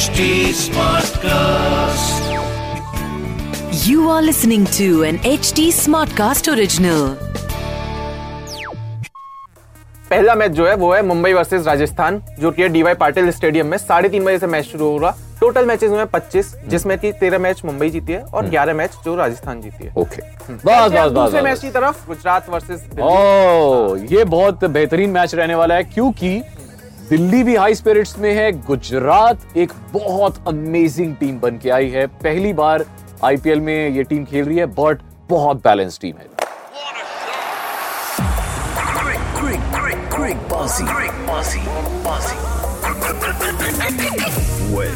HD Smartcast. You are listening to an HD Smartcast original. पहला match जो है वो है मुंबई वर्सेस राजस्थान जो कि है डीवाई पाटिल स्टेडियम में साढ़े तीन बजे से मैच शुरू होगा। टोटल मैचेस हुए पच्चीस जिसमें की तेरह मैच मुंबई जीती है और ग्यारह मैच जो राजस्थान जीती है। ओके बस बस बस बस मैच की तरफ़ गुजरात वर्सेस ओ ये बहुत बेहतरीन मैच रहने वाला है क्योंकि दिल्ली भी हाई स्पिरिट्स में है, गुजरात एक बहुत अमेजिंग टीम बन के आई है। पहली बार आईपीएल में ये टीम खेल रही है बट बहुत बैलेंस टीम है।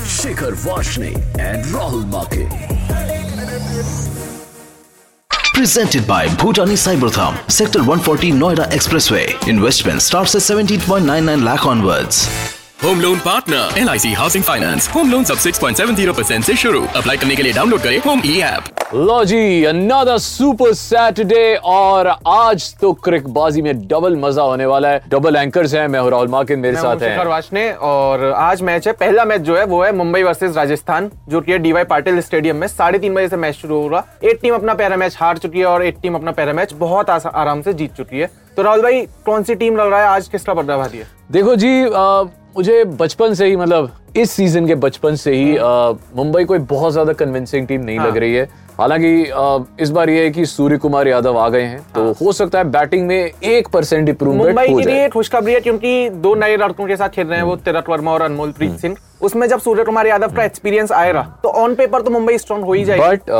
शिखर वाशने एंड राहुल माके Presented by Bhutani Cybertham, Sector 140 Noida Expressway. Investment starts at 17.99 lakh onwards. Home loan partner L I C housing finance home loan सब 6.70 परसेंट से शुरू. अप्लाई करने के लिए डाउनलोड करें होम ई ऐप लो जी अनदर सुपर सैटरडे और आज तो क्रिकबाजी में डबल मज़ा होने वाला है. डबल एंकर्स हैं मैं राहुल माकिन मेरे मैं साथ हूँ। हैं वाशने और आज मैच है पहला मैच जो है वो है मुंबई वर्सेस राजस्थान जो कि है डीवाई पाटिल स्टेडियम में। साढ़े तीन बजे से मैच शुरू होगा एक टीम अपना पहला मैच हार चुकी है और एक टीम अपना पहला मैच बहुत आराम से जीत चुकी है। तो राहुल भाई कौन सी टीम लग रहा है? आज किसका बदलाबाजी है? देखो जी आ, मुझे बचपन से ही मतलब इस सीज़न के बचपन से ही मुंबई कोई बहुत ज़्यादा कन्विंसिंग टीम नहीं हाँ। लग रही है। हालाँकि इस बार ये है कि सूर्य कुमार यादव आ गए हैं तो हो। सकता है बैटिंग में एक परसेंट इंप्रूवमेंट हाँ। मुंबई के लिए खुशखबरी है क्योंकि दो नए लड़कों के साथ खेल रहे हैं वो तिरत वर्मा और अनमोल प्रीत सिंह। उसमें जब सूर्य कुमार यादव का एक्सपीरियंस आएगा तो ऑन पेपर तो मुंबई स्ट्रॉन्ग हो ही जाएगी। बट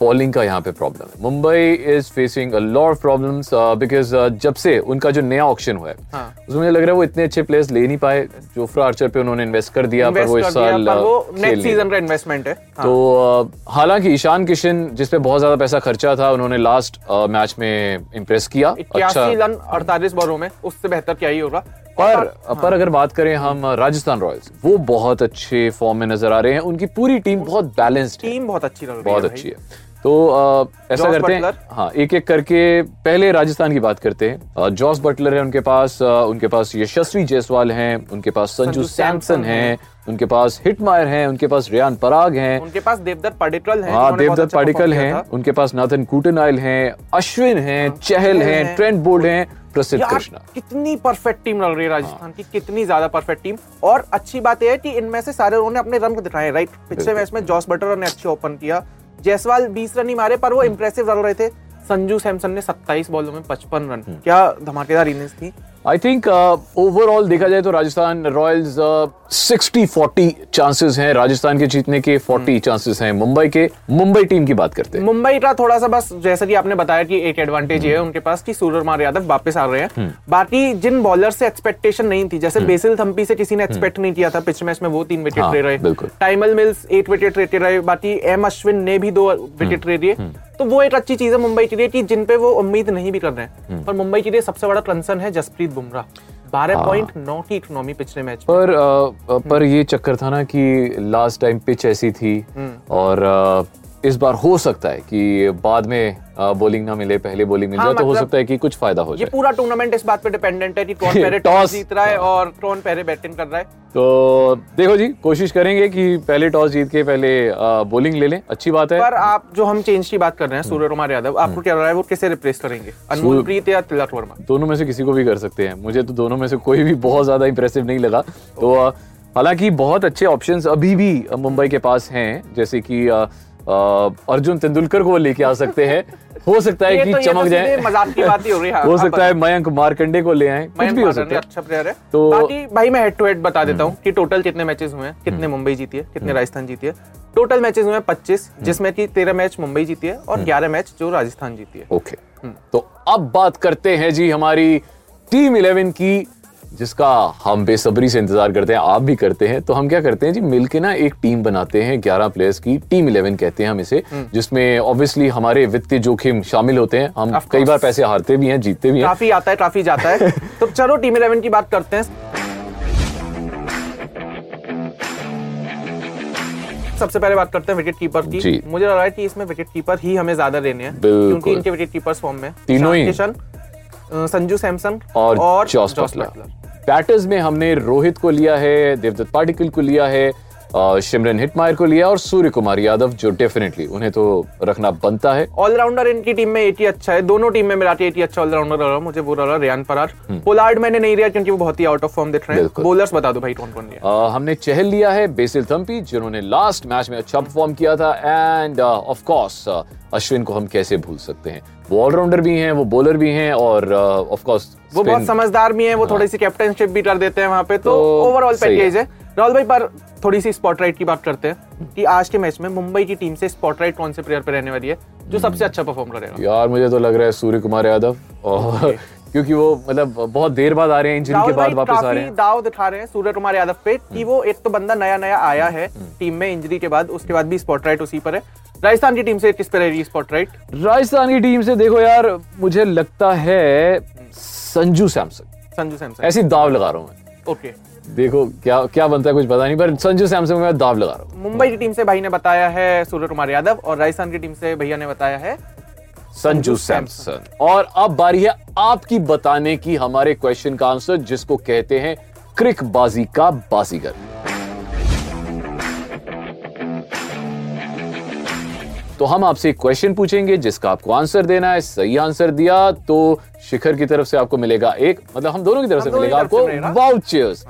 बॉलिंग का यहाँ पे प्रॉब्लम है। Mumbai is facing a lot of problems because जब से उनका जो नया ऑप्शन हुआ है हाँ। उसमें मुझे लग रहा है वो इतने अच्छे प्लेयर्स ले नहीं पाए जोफ्रा आर्चर पे उन्होंने इन्वेस्ट कर दिया पर वो इस साल वो uh, नेक्स्ट सीज़न का इन्वेस्टमेंट है। हाँ। तो हालाँकि ईशान किशन जिसपे बहुत ज़्यादा पैसा खर्चा था उन्होंने लास्ट मैच में इम्प्रेस किया। अच्छा। रन अड़तालीस बॉलों में उससे बेहतर क्या ही होगा। पर पर अगर बात करें हम राजस्थान रॉयल्स वो बहुत अच्छे फॉर्म में नज़र आ रहे हैं। उनकी पूरी टीम बहुत बैलेंस्ड है। टीम बहुत अच्छी लग रही बहुत अच्छी है। तो ऐसा करते हैं हाँ एक एक करके पहले राजस्थान की बात करते हैं। जॉस बटलर है उनके पास उनके पास यशस्वी जायसवाल हैं उनके पास संजू सैमसन हैं। उनके पास हिटमायर हैं उनके पास रियान पराग हैं। उनके पास देवदत्त पाडिकल हैं हाँ देवदत्त अच्छा पाडिकल हैं उनके पास नाथन कूटनाइल हैं अश्विन हैं चहल हैं हैं। ट्रेंट बोल्ट हैं प्रसिद्ध कृष्णा कितनी परफेक्ट टीम लग रही है राजस्थान की कितनी ज़्यादा परफेक्ट टीम और अच्छी बात यह है कि इनमें से सारे उन्होंने अपने रन दिखाए राइट पिछले मैच में जॉस बटर ने अच्छे ओपन किया। जयसवाल 20 रन ही मारे पर वो इंप्रेसिव रन रहे थे। संजू सैमसन ने 27 बॉलों में 55 रन। हम्म। क्या धमाकेदार इनिंग्स थी। आई थिंक ओवरऑल देखा जाए तो Rajasthan Royals sixty forty chances हैं राजस्थान के जीतने के हम्म। फोर्टी चांसेस हैं मुंबई के। मुंबई टीम की बात करते हैं। मुंबई का थोड़ा सा बस जैसा कि आपने बताया कि एक एडवांटेज है उनके पास कि सूर्य कुमार यादव वापस आ रहे हैं। बाकी जिन बॉलर से एक्सपेक्टेशन नहीं थी जैसे बेसिल थम्पी से किसी ने एक्सपेक्ट नहीं किया था पिछले मैच में वो तीन विकेट हाँ, ले रहे। टाइमल मिल्स एट विकेट लेते रहे बाकी एम अश्विन ने भी दो विकेट ले लिए। तो वो एक अच्छी चीज़ है मुंबई के लिए कि जिन पे वो उम्मीद नहीं भी कर रहे हैं। पर मुंबई के लिए सबसे बड़ा कंसर्न है जसप्रीत बुमराह। बारह पॉइंट नौ की इकोनॉमी पिछले मैच में पर आ, पर ये चक्कर था ना कि लास्ट टाइम पिच ऐसी थी हम्म। और अ, इस बार हो सकता है कि बाद में बॉलिंग ना मिले पहले बॉलिंग मिल हाँ, जाए तो हो मतलब सकता है कि कुछ फ़ायदा हो ये जाए। पूरा टूर्नामेंट इस बात पे डिपेंडेंट है कि कौन पहले टॉस जीत रहा है और कौन पहले बैटिंग कर रहा है। तो देखो जी कोशिश करेंगे कि पहले टॉस जीत के पहले बॉलिंग ले लें। अच्छी बात है। पर आप जो हम चेंज की बात कर रहे हैं सूर्य कुमार यादव आपको क्या रहा है वो किसे रिप्लेस करेंगे? अनमोल प्रीत या तिलक वर्मा? दोनों में से किसी को भी कर सकते हैं। मुझे तो दोनों में से कोई भी बहुत ज़्यादा इंप्रेसिव नहीं लगा। तो हालाँकि बहुत अच्छे ऑप्शंस अभी भी मुंबई के पास हैं। जैसे कि अर्जुन तेंदुलकर को लेके आ सकते हैं। हो सकता है कि तो- चमक तो जाए। मज़ाक की बात ही हो रही है। हो सकता है मयंक मार्कंडे को ले आए। कुछ भी हो सकता है। अच्छा प्लेयर है। तो- बाकी भाई मैं हेड टू हेड बता देता हूँ कि टोटल कितने मैचेस हुए हैं कितने मुंबई जीती है कितने राजस्थान जीती है। टोटल मैचेस हुए हैं पच्चीस जिसमें की तेरह मैच मुंबई जीती है और ग्यारह मैच जो राजस्थान जीती है। ओके तो अब बात करते हैं जी हमारी टीम इलेवन की जिसका हम बेसब्री से इंतज़ार करते हैं आप भी करते हैं। तो हम क्या करते हैं जी मिलके ना एक टीम बनाते हैं 11 प्लेयर्स की टीम 11 कहते हैं हम इसे जिसमें ऑब्वियसली हमारे वित्तीय जोखिम शामिल होते हैं। हम कई बार पैसे हारते भी हैं जीतते भी हैं। काफ़ी आता है काफ़ी जाता है। तो चलो टीम इलेवन की बात करते हैं। सबसे पहले बात करते हैं विकेट कीपर की। मुझे लग रहा है कि इसमें विकेट कीपर ही हमें ज़्यादा देने हैं क्योंकि इनके विकेट कीपर्स फॉर्म में तीनों ही। किशन संजू सैमसन और, जॉस बटलर। बैटर्स में हमने रोहित को लिया है देवदत्त पाटिकल को लिया है सिमरन हिटमायर को लिया और सूर्य कुमार यादव जो डेफिनेटली उन्हें तो रखना बनता है। ऑलराउंडर इनकी टीम में एटी अच्छा है। दोनों टीम में मेरा एटी अच्छा ऑलराउंडर रहा मुझे वो रहा रियान परार। पोलार्ड मैंने नहीं लिया क्योंकि वो बहुत ही आउट ऑफ़ फॉर्म दिख रहे हैं। बोलर्स बता दो भाई कौन कौन लिया। अ, हमने चहल लिया है बेसिल थम्पी जिन्होंने लास्ट मैच में अच्छा परफॉर्म किया था। एंड ऑफ़ कोर्स अश्विन को हम कैसे भूल सकते हैं। वो ऑलराउंडर भी हैं वो बॉलर भी हैं और ऑफ़ कोर्स वो बहुत समझदार भी है वो थोड़ी सी कैप्टनशिप भी कर देते हैं वहाँ पे तो तो ओवरऑल पैकेज है। राहुल भाई पर थोड़ी सी स्पॉटलाइट की बात करते हैं कि आज के मैच में मुंबई की टीम से स्पॉटलाइट कौन से प्लेयर पे रहने वाली है जो सबसे अच्छा परफॉर्म करेगा? यार मुझे तो लग रहा है सूर्य कुमार यादव और क्योंकि वो मतलब बहुत देर बाद आ रहे हैं इंजरी के बाद वापस आ रहे हैं। दाव दिखा रहे हैं सूर्य कुमार यादव पे कि वो एक तो बंदा नया नया आया है टीम में इंजरी के बाद उसके बाद भी स्पॉटलाइट उसी पर है। राजस्थान की टीम से किस पे रहेगी स्पॉटलाइट राजस्थान की टीम से देखो यार मुझे लगता है संजू सैमसन। संजू सैमसन। ऐसी दाव लगा रहा हूँ मैं। ओके देखो क्या क्या बनता है कुछ पता नहीं पर संजू सैमसन को मैं दाव लगा रहा हूँ। मुंबई की टीम से भाई ने बताया है सूर्य कुमार यादव और राजस्थान की टीम से भैया ने बताया है संजू सैमसन। और अब बारी है आपकी बताने की हमारे क्वेश्चन का आंसर जिसको कहते हैं क्रिक बाजी का बाजीगर। तो हम आपसे एक क्वेश्चन पूछेंगे जिसका आपको आंसर देना है सही आंसर दिया तो शिखर की तरफ़ से आपको मिलेगा एक मतलब हम दोनों की तरफ़ से मिलेगा आपको वाउचर्स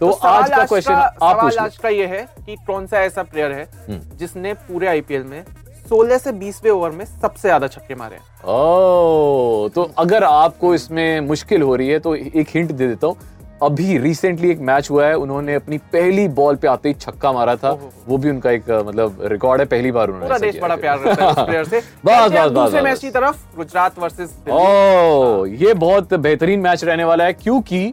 तो सवाल आज का क्वेश्चन आप सवाल आज का ये है कि कौन सा ऐसा प्लेयर है हम्म। जिसने पूरे आईपीएल में 16 से 20वें ओवर में सबसे ज़्यादा छक्के मारे हैं? ओ तो अगर आपको इसमें मुश्किल हो रही है तो एक हिंट दे देता हूँ। अभी रिसेंटली एक मैच हुआ है उन्होंने अपनी पहली बॉल पे आते ही छक्का मारा था। वो भी उनका एक मतलब रिकॉर्ड है पहली बार उन्होंने देश बड़ा प्यार करता है प्लेयर से। बस, बस, बस, मैच की तरफ़ गुजरात वर्सेस ओ ये बहुत बेहतरीन मैच रहने वाला है क्योंकि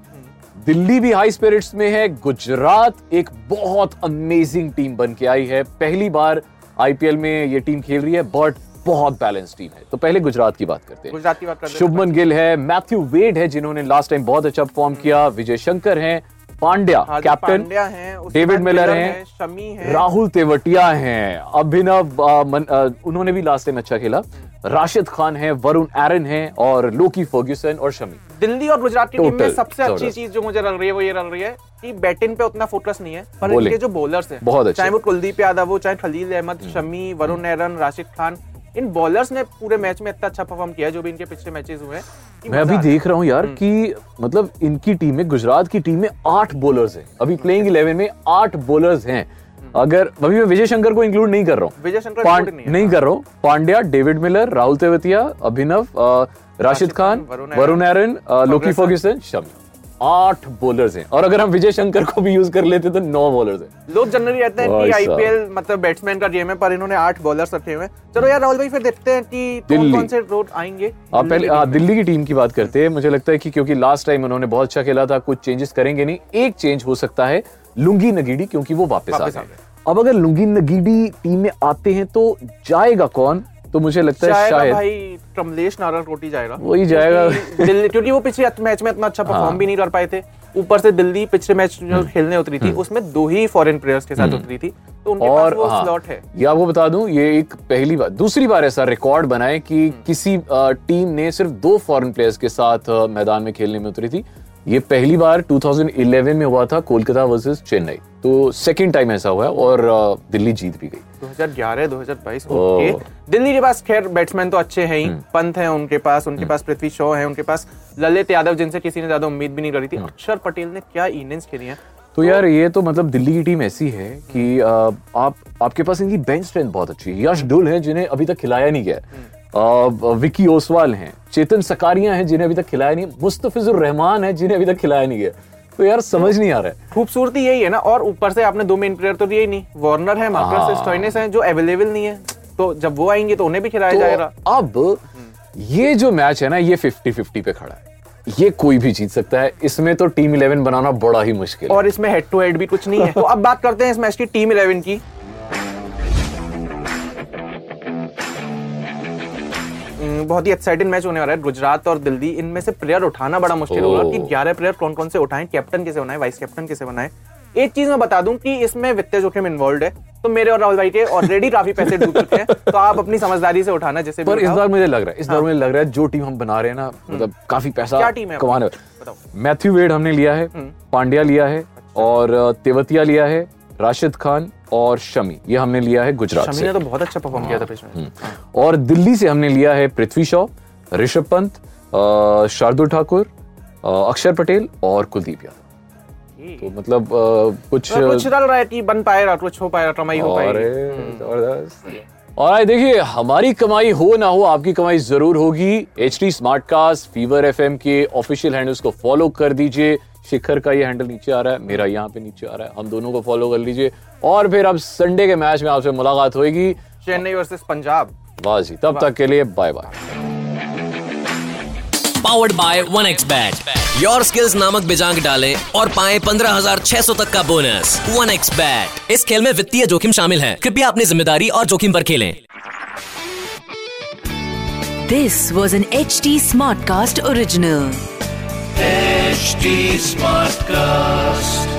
दिल्ली भी हाई स्पिरिट्स में है गुजरात एक बहुत अमेजिंग टीम बन के आई है। पहली बार आईपीएल में ये टीम खेल रही है बट बहुत बैलेंस टीम है। तो पहले गुजरात की बात करते हैं। गुजरात की बात करते हैं शुभमन गिल है मैथ्यू वेड है जिन्होंने लास्ट टाइम बहुत अच्छा परफॉर्म किया। विजय शंकर हैं Pandya captain David Miller Miller हैं शमी है। राहुल तेवटिया हैं अभिनव आ, मन, आ, उन्होंने भी लास्ट टाइम अच्छा खेला। राशिद खान है वरुण एरन है और लोकी फर्ग्यूसन और शमी। दिल्ली और गुजरात की टीम में सबसे अच्छी चीज़ जो मुझे लग रही है वो ये लग रही है कि बैटिंग पे उतना फोकस नहीं है पर इनके जो बॉलर्स हैं बहुत अच्छे। चाहे वो कुलदीप यादव हो चाहे खलील अहमद शमी वरुण एरन राशिद खान इन बॉलर्स ने पूरे मैच में इतना अच्छा परफॉर्म किया जो भी इनके पिछले मैचेस हुए हैं। मैं अभी देख रहा हूँ यार कि मतलब इनकी टीम में गुजरात की टीम में आठ बॉलर्स हैं। अभी प्लेइंग इलेवन में आठ बॉलर्स हैं। अगर अभी मैं विजय शंकर को इंक्लूड नहीं कर रहा हूँ। विजय शंकर पांड- नहीं नहीं कर रहा हूँ। Pandya David Miller Rahul Tewatia Abhinav Rashid Khan Varun Aaron Lockie. Ferguson Shami आठ बॉलर्स हैं। और अगर हम विजय शंकर को भी यूज़ कर लेते तो नौ बॉलर्स हैं। लोग जनरली कहते हैं कि आईपीएल मतलब बैट्समैन का गेम है पर इन्होंने आठ बॉलर्स रखे हुए हैं। चलो यार राहुल भाई फिर देखते हैं कि कौन दिल्ली। कौन से रोड आएँगे। आप पहले हाँ, दिल्ली की टीम की बात करते हैं। मुझे लगता है कि क्योंकि लास्ट टाइम उन्होंने बहुत अच्छा खेला था कुछ चेंजेस करेंगे नहीं। एक चेंज हो सकता है लुंगी नगीडी क्योंकि वो वापस आ गए। अब अगर लुंगी नगीडी टीम में आते हैं तो जाएगा कौन? तो मुझे लगता है शायद भाई कमलेश नारायण कोटी जाएगा। वही जाएगा। दिल्ली क्योंकि वो पिछले मैच में इतना अच्छा परफॉर्म भी नहीं कर पाए थे। ऊपर से दिल्ली पिछले मैच जो खेलने उतरी थी उसमें दो ही फॉरेन प्लेयर्स के साथ उतरी थी। तो उनके और पास वो हाँ, स्लॉट है। ये आपको बता दूँ ये एक पहली बार दूसरी बार ऐसा रिकॉर्ड बनाए कि किसी टीम ने सिर्फ़ दो फॉरेन प्लेयर्स के साथ मैदान में खेलने में उतरी थी। ये पहली बार 2011 में हुआ था कोलकाता वर्सेस चेन्नई। तो सेकंड टाइम ऐसा हुआ और दिल्ली जीत भी गई। 2011 2022 ओ। ओके दिल्ली के पास खैर बैट्समैन तो अच्छे हैं ही पंत है उनके पास उनके पास पृथ्वी शॉ है उनके पास ललित यादव जिनसे किसी ने ज़्यादा उम्मीद भी नहीं करी थी। अक्षर पटेल ने क्या इनिंग्स खेली है। तो यार ये तो मतलब दिल्ली की टीम ऐसी है कि आप आपके पास इनकी बेंच स्ट्रेंथ बहुत अच्छी है। यश डुल है जिन्हें अभी तक खिलाया नहीं गया। विकी ओसवाल हैं चेतन सकारिया हैं जिन्हें अभी तक खिलाया नहीं। मुस्तफिजुर रहमान है जिन्हें अभी तक खिलाया नहीं गया। तो यार समझ नहीं आ रहा है। खूबसूरती यही है ना और ऊपर से आपने दो मेन प्लेयर तो दिए ही नहीं। वार्नर है हाँ। मार्कस है जो अवेलेबल नहीं है। तो जब वो आएँगे तो उन्हें भी खिलाया जाएगा। तो अब ये जो मैच है ना ये 50 50 पे खड़ा है। ये कोई भी जीत सकता है। इसमें तो टीम 11 बनाना बड़ा ही मुश्किल है। और इसमें हेड टू हेड भी कुछ नहीं है। तो अब बात करते हैं इस मैच की टीम इलेवन की। बहुत ही एक्साइटिंग मैच होने वाला है गुजरात और दिल्ली। इनमें से प्लेयर उठाना बड़ा मुश्किल होगा कि 11 प्लेयर कौन कौन से उठाएँ कैप्टन कैसे बनाए वाइस कैप्टन कैसे बनाए। एक चीज़ मैं बता दूँ कि इसमें वित्तीय जोखिम इन्वॉल्व है। तो मेरे और राहुल भाई के ऑलरेडी काफ़ी पैसे डूब चुके हैं तो आप अपनी समझदारी से उठाना जैसे पर इस बार मुझे लग रहा है इस बार मुझे लग रहा है जो टीम हम बना रहे हैं ना मतलब काफ़ी पैसा क्या टीम है? कमाने बताओ। मैथ्यू वेड हमने लिया है पांड्या लिया है और तेवतिया लिया है राशिद खान और शमी ये हमने लिया है गुजरात शमी ने तो बहुत अच्छा परफॉर्म किया था पिछले। और दिल्ली से हमने लिया है पृथ्वी शॉ ऋषभ पंत शार्दुल ठाकुर अक्षर पटेल और कुलदीप यादव। तो मतलब अ, कुछ तो कुछ चल रहा है कि बन पाएगा कुछ हो पाएगा कमाई हो पाएगी। ज़बरदस्त। और देखिए हमारी कमाई हो ना हो आपकी कमाई ज़रूर होगी। H T smart cast fever FM के ऑफिशियल हैंडल्स को फॉलो कर दीजिए। शिखर का ये हैंडल नीचे आ रहा है मेरा यहाँ पे नीचे आ रहा है। हम दोनों को फॉलो कर लीजिए। और फिर अब संडे के मैच में आपसे मुलाकात होगी चेन्नई वर्सेस पंजाब वाह जी तब तक के लिए bye bye powered by one X bat your skills नामक बिजांग डालें और पाएँ पंद्रह हज़ार छह सौ तक का बोनस वन एक्स बैट इस खेल में वित्तीय जोखिम शामिल है। कृपया अपनी ज़िम्मेदारी और जोखिम पर खेलें। This was an H was smart cast Smartcast original. HD Smartcast.